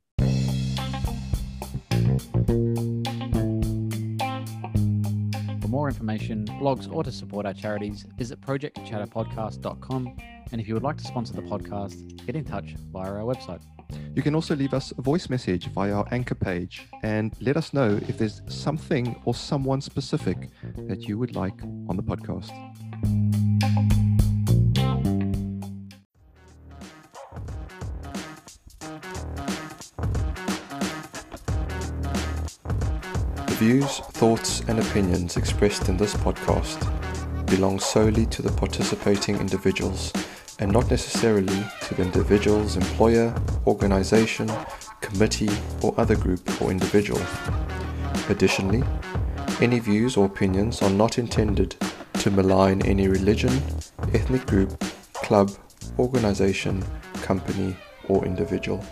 For more information, blogs, or to support our charities, visit projectchatterpodcast.com. And if you would like to sponsor the podcast, get in touch via our website. You can also leave us a voice message via our anchor page and let us know if there's something or someone specific that you would like on the podcast. The views, thoughts, and opinions expressed in this podcast belong solely to the participating individuals and not necessarily to the individual's employer, organization, committee, or other group or individual. Additionally, any views or opinions are not intended to malign any religion, ethnic group, club, organization, company, or individual.